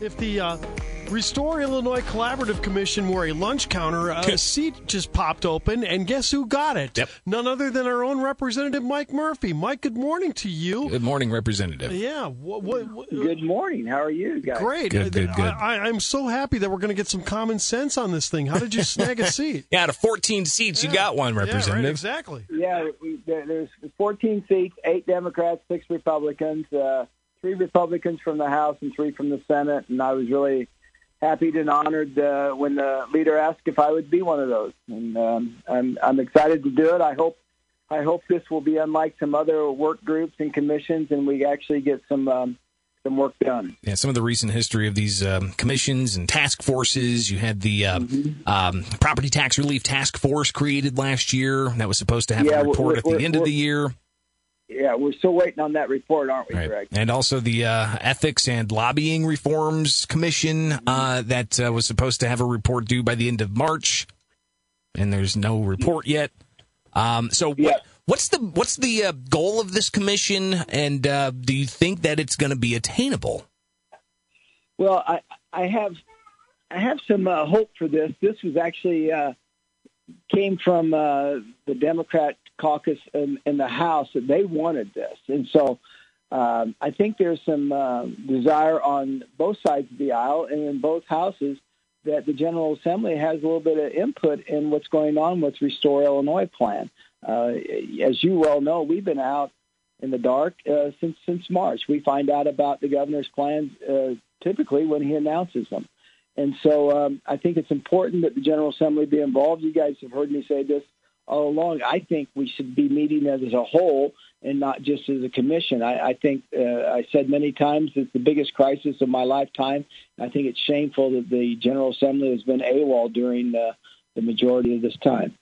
if the uh, Restore Illinois Collaborative Commission were a lunch counter, a seat just popped open, and guess who got it? Yep. None other than our own representative, Mike Murphy. Mike, good morning to you. Good morning, Representative. Yeah. What, what, what, Good morning. How are you guys? Great. Good, good, good. I, I, I'm so happy that we're going to get some common sense on this thing. How did you snag a seat? Yeah, out of 14 seats, you got one, Yeah, right, Representative. exactly. Yeah, there's 14 seats, eight Democrats, six Republicans, uh, three Republicans from the House and three from the Senate, and I was really happy and honored uh, when the leader asked if I would be one of those, and um, I'm I'm excited to do it. I hope I hope this will be unlike some other work groups and commissions, and we actually get some um, some work done. Yeah, some of the recent history of these um, commissions and task forces. You had the uh, Mm-hmm. um, Property Tax Relief Task Force created last year. That was supposed to have Yeah, a report at the end of the year. Yeah, we're still waiting on that report, aren't we, Right. Greg? And also the uh, Ethics and Lobbying Reforms Commission uh, that uh, was supposed to have a report due by the end of March, and there's no report yet. Um, so Yeah. what, what's the what's the uh, goal of this commission, and uh, do you think that it's going to be attainable? Well, I I have I have some uh, hope for this. This was actually uh, came from uh, the Democrat caucus in, in the House that they wanted this, and so um, I think there's some uh, desire on both sides of the aisle and in both houses that the General Assembly has a little bit of input in what's going on with Restore Illinois plan. Uh, as you well know, we've been out in the dark uh, since since March. We find out about the governor's plans uh, typically when he announces them, and so um, I think it's important that the General Assembly be involved. You guys have heard me say this all along. I think we should be meeting as a whole and not just as a commission. I, I think uh, I said many times it's the biggest crisis of my lifetime. I think it's shameful that the General Assembly has been AWOL during uh, the majority of this time.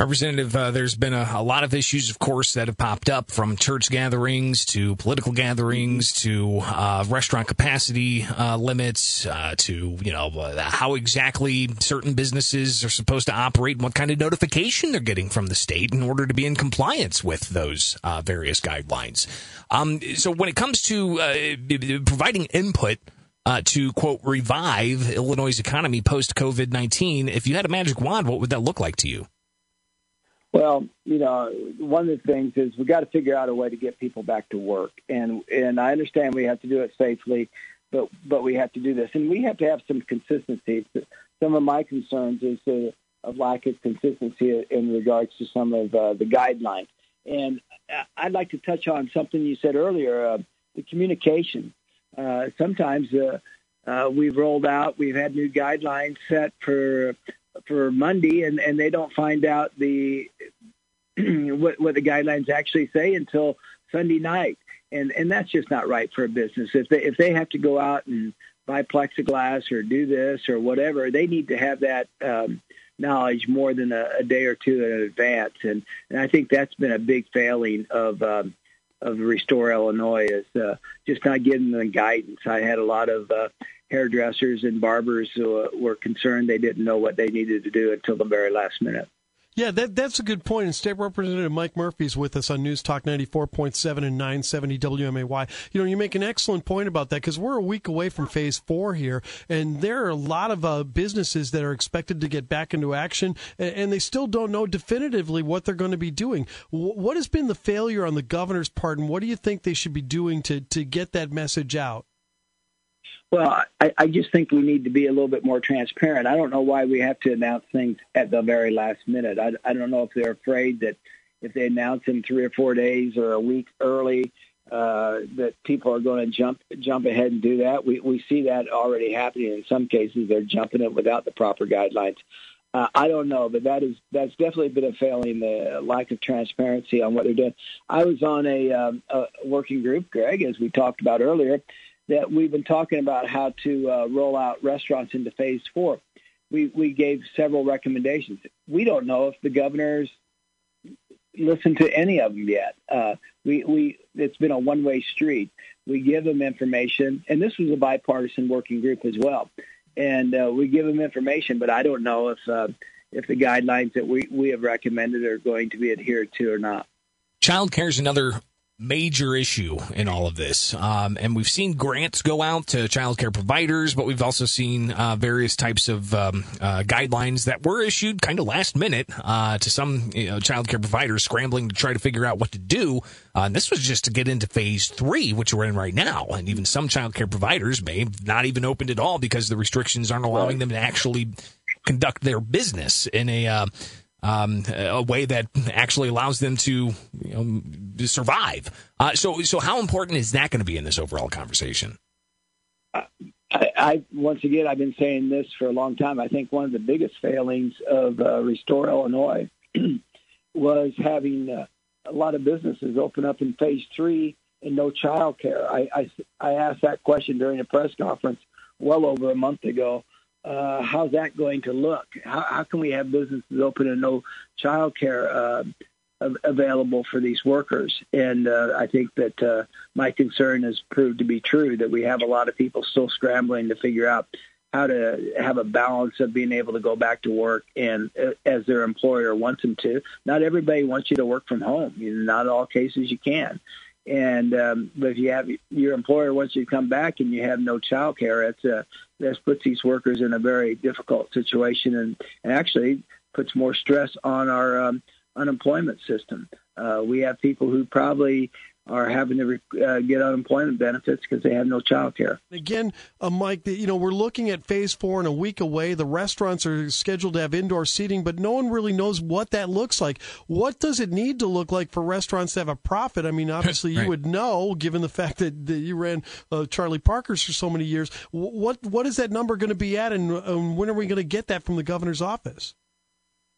Representative, uh, there's been a, a lot of issues, of course, that have popped up from church gatherings to political gatherings to uh, restaurant capacity uh, limits uh, to, you know, uh, how exactly certain businesses are supposed to operate and what kind of notification they're getting from the state in order to be in compliance with those uh, various guidelines. Um, so when it comes to providing input, uh, to quote revive Illinois' economy post COVID nineteen. If you had a magic wand, what would that look like to you? Well, you know, one of the things is we got to figure out a way to get people back to work, and and I understand we have to do it safely, but but we have to do this, and we have to have some consistency. Some of my concerns is the of lack of consistency in regards to some of uh, the guidelines, and I'd like to touch on something you said earlier: uh, the communication. Uh, sometimes uh, uh, we've rolled out, we've had new guidelines set for for Monday, and, and they don't find out the what, what the guidelines actually say until Sunday night, and and that's just not right for a business. If they if they have to go out and buy plexiglass or do this or whatever, they need to have that um, knowledge more than a, a day or two in advance, and and I think that's been a big failing of. Um, of Restore Illinois is uh, just not getting the guidance. I had a lot of uh, hairdressers and barbers uh, were concerned they didn't know what they needed to do until the very last minute. Yeah, that that's a good point. And State Representative Mike Murphy is with us on News Talk 94.7 and 970 WMAY. You know, you make an excellent point about that because we're a week away from phase four here, and there are a lot of uh, businesses that are expected to get back into action, and, and they still don't know definitively what they're going to be doing. W- what has been the failure on the governor's part, and what do you think they should be doing to, to get that message out? Well, I, I just think we need to be a little bit more transparent. I don't know why we have to announce things at the very last minute. I, I don't know if they're afraid that if they announce them three or four days or a week early, uh, that people are going to jump jump ahead and do that. We we see that already happening in some cases. They're jumping it without the proper guidelines. Uh, I don't know, but that is that's definitely been a failing. The lack of transparency on what they're doing. I was on a, um, a working group, Greg, as we talked about earlier, that we've been talking about how to uh, roll out restaurants into phase four. We we gave several recommendations. We don't know if the governors listened to any of them yet. Uh, we we it's been a one way street. We give them information, and this was a bipartisan working group as well. And uh, we give them information, but I don't know if uh, if the guidelines that we we have recommended are going to be adhered to or not. Child care is another major issue in all of this. Um, and we've seen grants go out to child care providers, but we've also seen uh, various types of um, uh, guidelines that were issued kind of last minute uh, to some you know, child care providers scrambling to try to figure out what to do. Uh, and this was just to get into phase three, which we're in right now. And even some child care providers may have not even opened at all because the restrictions aren't allowing them to actually conduct their business in a uh, um, a way that actually allows them to you know, survive. Uh, so, so how important is that going to be in this overall conversation? I, I, once again, I've been saying this for a long time. I think one of the biggest failings of uh, Restore Illinois was having uh, a lot of businesses open up in phase three and no child care. I, I, I asked that question during a press conference well over a month ago uh, how's that going to look? How, how, can we have businesses open and no child care uh, available for these workers? And uh, I think that uh, my concern has proved to be true that we have a lot of people still scrambling to figure out how to have a balance of being able to go back to work and uh, as their employer wants them to. Not everybody wants you to work from home. Not all cases you can. And um, but if you have your employer wants you to come back and you have no child care, it's a this puts these workers in a very difficult situation and, and actually puts more stress on our um, unemployment system. Uh, we have people who probably are having to uh, get unemployment benefits because they have no child care. Again, uh, Mike, you know, we're looking at phase four in a week away. The restaurants are scheduled to have indoor seating, but no one really knows what that looks like. What does it need to look like for restaurants to have a profit? I mean, obviously, right. you would know, given the fact that, that you ran uh, Charlie Parker's for so many years. What What is that number going to be at, and um, when are we going to get that from the governor's office?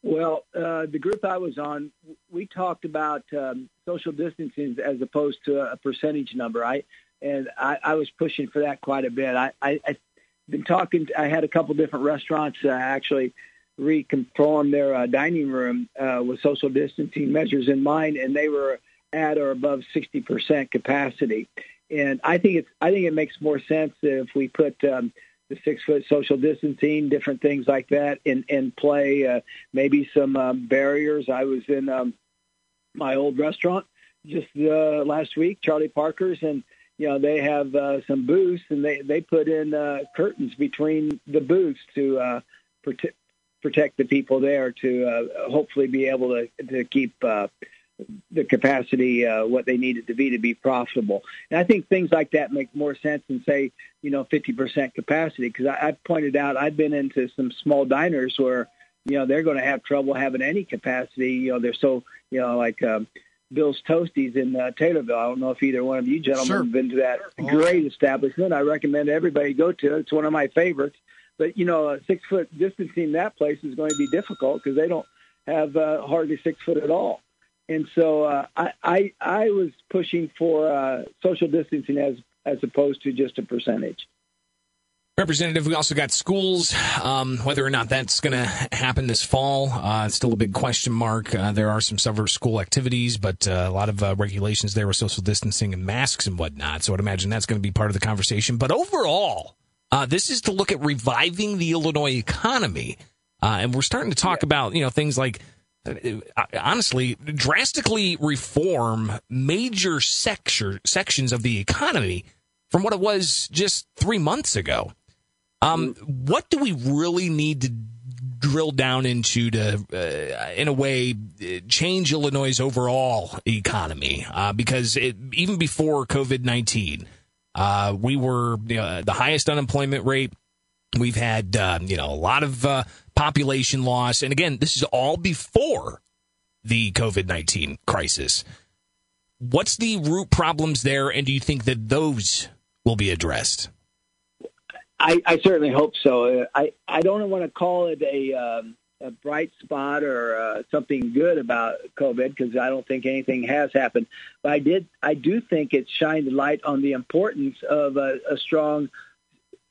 Well, uh, the group I was on, we talked about um, social distancing as opposed to a percentage number. I and I, I was pushing for that quite a bit. I, I, I've been talking. I had a couple different restaurants uh, actually reconfirm their uh, dining room uh, with social distancing measures in mind, and they were at or above 60% capacity. And I think it's I think it makes more sense if we put um, the six foot social distancing, different things like that, in in play. Uh, maybe some um, barriers. I was in um, my old restaurant just uh, last week, Charlie Parker's, and you know they have uh, some booths, and they they put in uh, curtains between the booths to uh, protect protect the people there to uh, hopefully be able to to keep uh, the capacity uh, what they need it to be to be profitable. And I think things like that make more sense than say you know 50% capacity because I, I've pointed out I've been into some small diners where you know they're going to have trouble having any capacity. You know they're so you know like. Um, Bill's Toasties in uh, Taylorville. I don't know if either one of you gentlemen sure. have been to that great establishment. I recommend everybody go to it. It's one of my favorites. But you know, a six foot distancing that place is going to be difficult because they don't have uh, hardly six foot at all. And so uh, I, I, I was pushing for uh, social distancing as as opposed to just a percentage. Representative, we also got schools. Um, whether or not that's going to happen this fall, uh, it's still a big question mark. Uh, there are some summer school activities, but uh, a lot of uh, regulations there with social distancing and masks and whatnot. So I'd imagine that's going to be part of the conversation. But overall, uh, this is to look at reviving the Illinois economy. Uh, and we're starting to talk yeah. about, you know, things like honestly, drastically reform major sector, sections of the economy from what it was just three months ago. Um, what do we really need to drill down into to, uh, in a way, change Illinois' overall economy? Uh, because it, even before COVID 19, uh, we were you know, the highest unemployment rate. We've had, um, you know, a lot of uh, population loss. And again, this is all before the COVID 19 crisis. What's the root problems there? And do you think that those will be addressed? I, I certainly hope so. I, I don't want to call it a, um, a bright spot or uh, something good about COVID because I don't think anything has happened. But I did I do think it shined light on the importance of a, a strong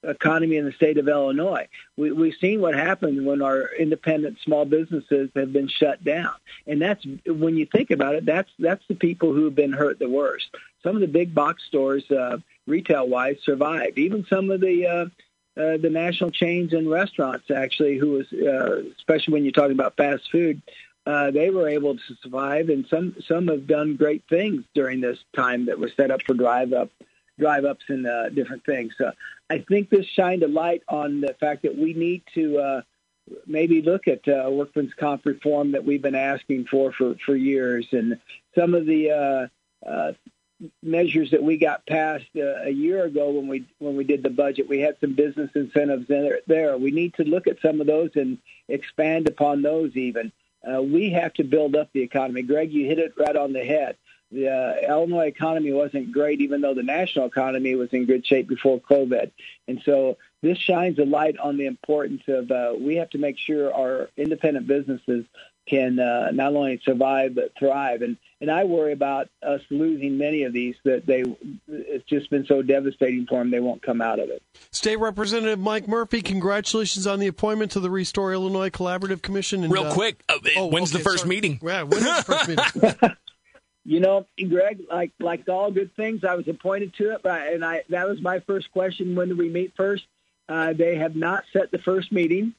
economy in the state of Illinois. We, we've seen what happens when our independent small businesses have been shut down, and that's when you think about it. That's that's the people who have been hurt the worst. Some of the big box stores, uh, retail wise, survived. Even some of the uh, uh, the national chains and restaurants, actually, who was uh, especially when you're talking about fast food. uh, they were able to survive, and some some have done great things during this time that was set up for drive up, drive ups, and uh, different things. So I think this shined a light on the fact that we need to uh, maybe look at uh, workman's comp reform that we've been asking for for, for years, and some of the uh, uh, measures that we got passed uh, a year ago when we when we did the budget. We had some business incentives there. There, we need to look at some of those and expand upon those. Even uh, we have to build up the economy. Greg, you hit it right on the head. The uh, Illinois economy wasn't great, even though the national economy was in good shape before COVID. And so this shines a light on the importance of uh, we have to make sure our independent businesses can uh, not only survive but thrive. And and I worry about us losing many of these that they it's just been so devastating for them they won't come out of it. State Representative Mike Murphy, congratulations on the appointment to the Restore Illinois Collaborative Commission. And, Real uh, quick, uh, oh, when's okay, the first sorry. meeting? Yeah, when's the first meeting? You know, Greg, like like all good things, I was appointed to it, but and I that was my first question: When do we meet first? Uh, they have not set the first meeting.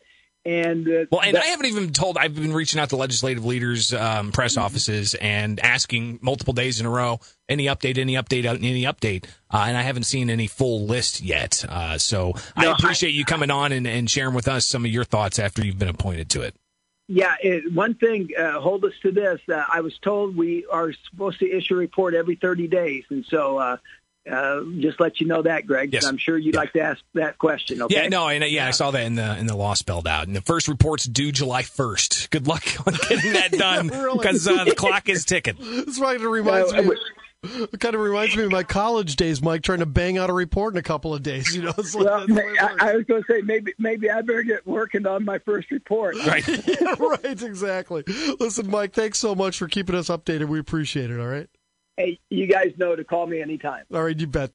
And uh, well, and I haven't even told. I've been reaching out to legislative leaders, um, press mm-hmm. offices, and asking multiple days in a row, any update, any update, any update, uh, and I haven't seen any full list yet. Uh, so no, I appreciate I, you coming on and, and sharing with us some of your thoughts after you've been appointed to it. Yeah, it, one thing, uh, hold us to this. Uh, I was told we are supposed to issue a report every 30 days, and so uh, uh, just let you know that, Greg. Yes. I'm sure you'd yeah. like to ask that question. Okay. Yeah, no, and uh, yeah, I saw that in the in the law spelled out. And the first report's due July 1st. Good luck on getting that done because really? uh, the clock is ticking. This right. It reminds me. It kind of reminds me of my college days, Mike, trying to bang out a report in a couple of days. You know, like, well, I, I, was going to say maybe maybe I better get working on my first report. Right, yeah, right, exactly. Listen, Mike, thanks so much for keeping us updated. We appreciate it. All right. Hey, you guys know to call me anytime. All right, you bet.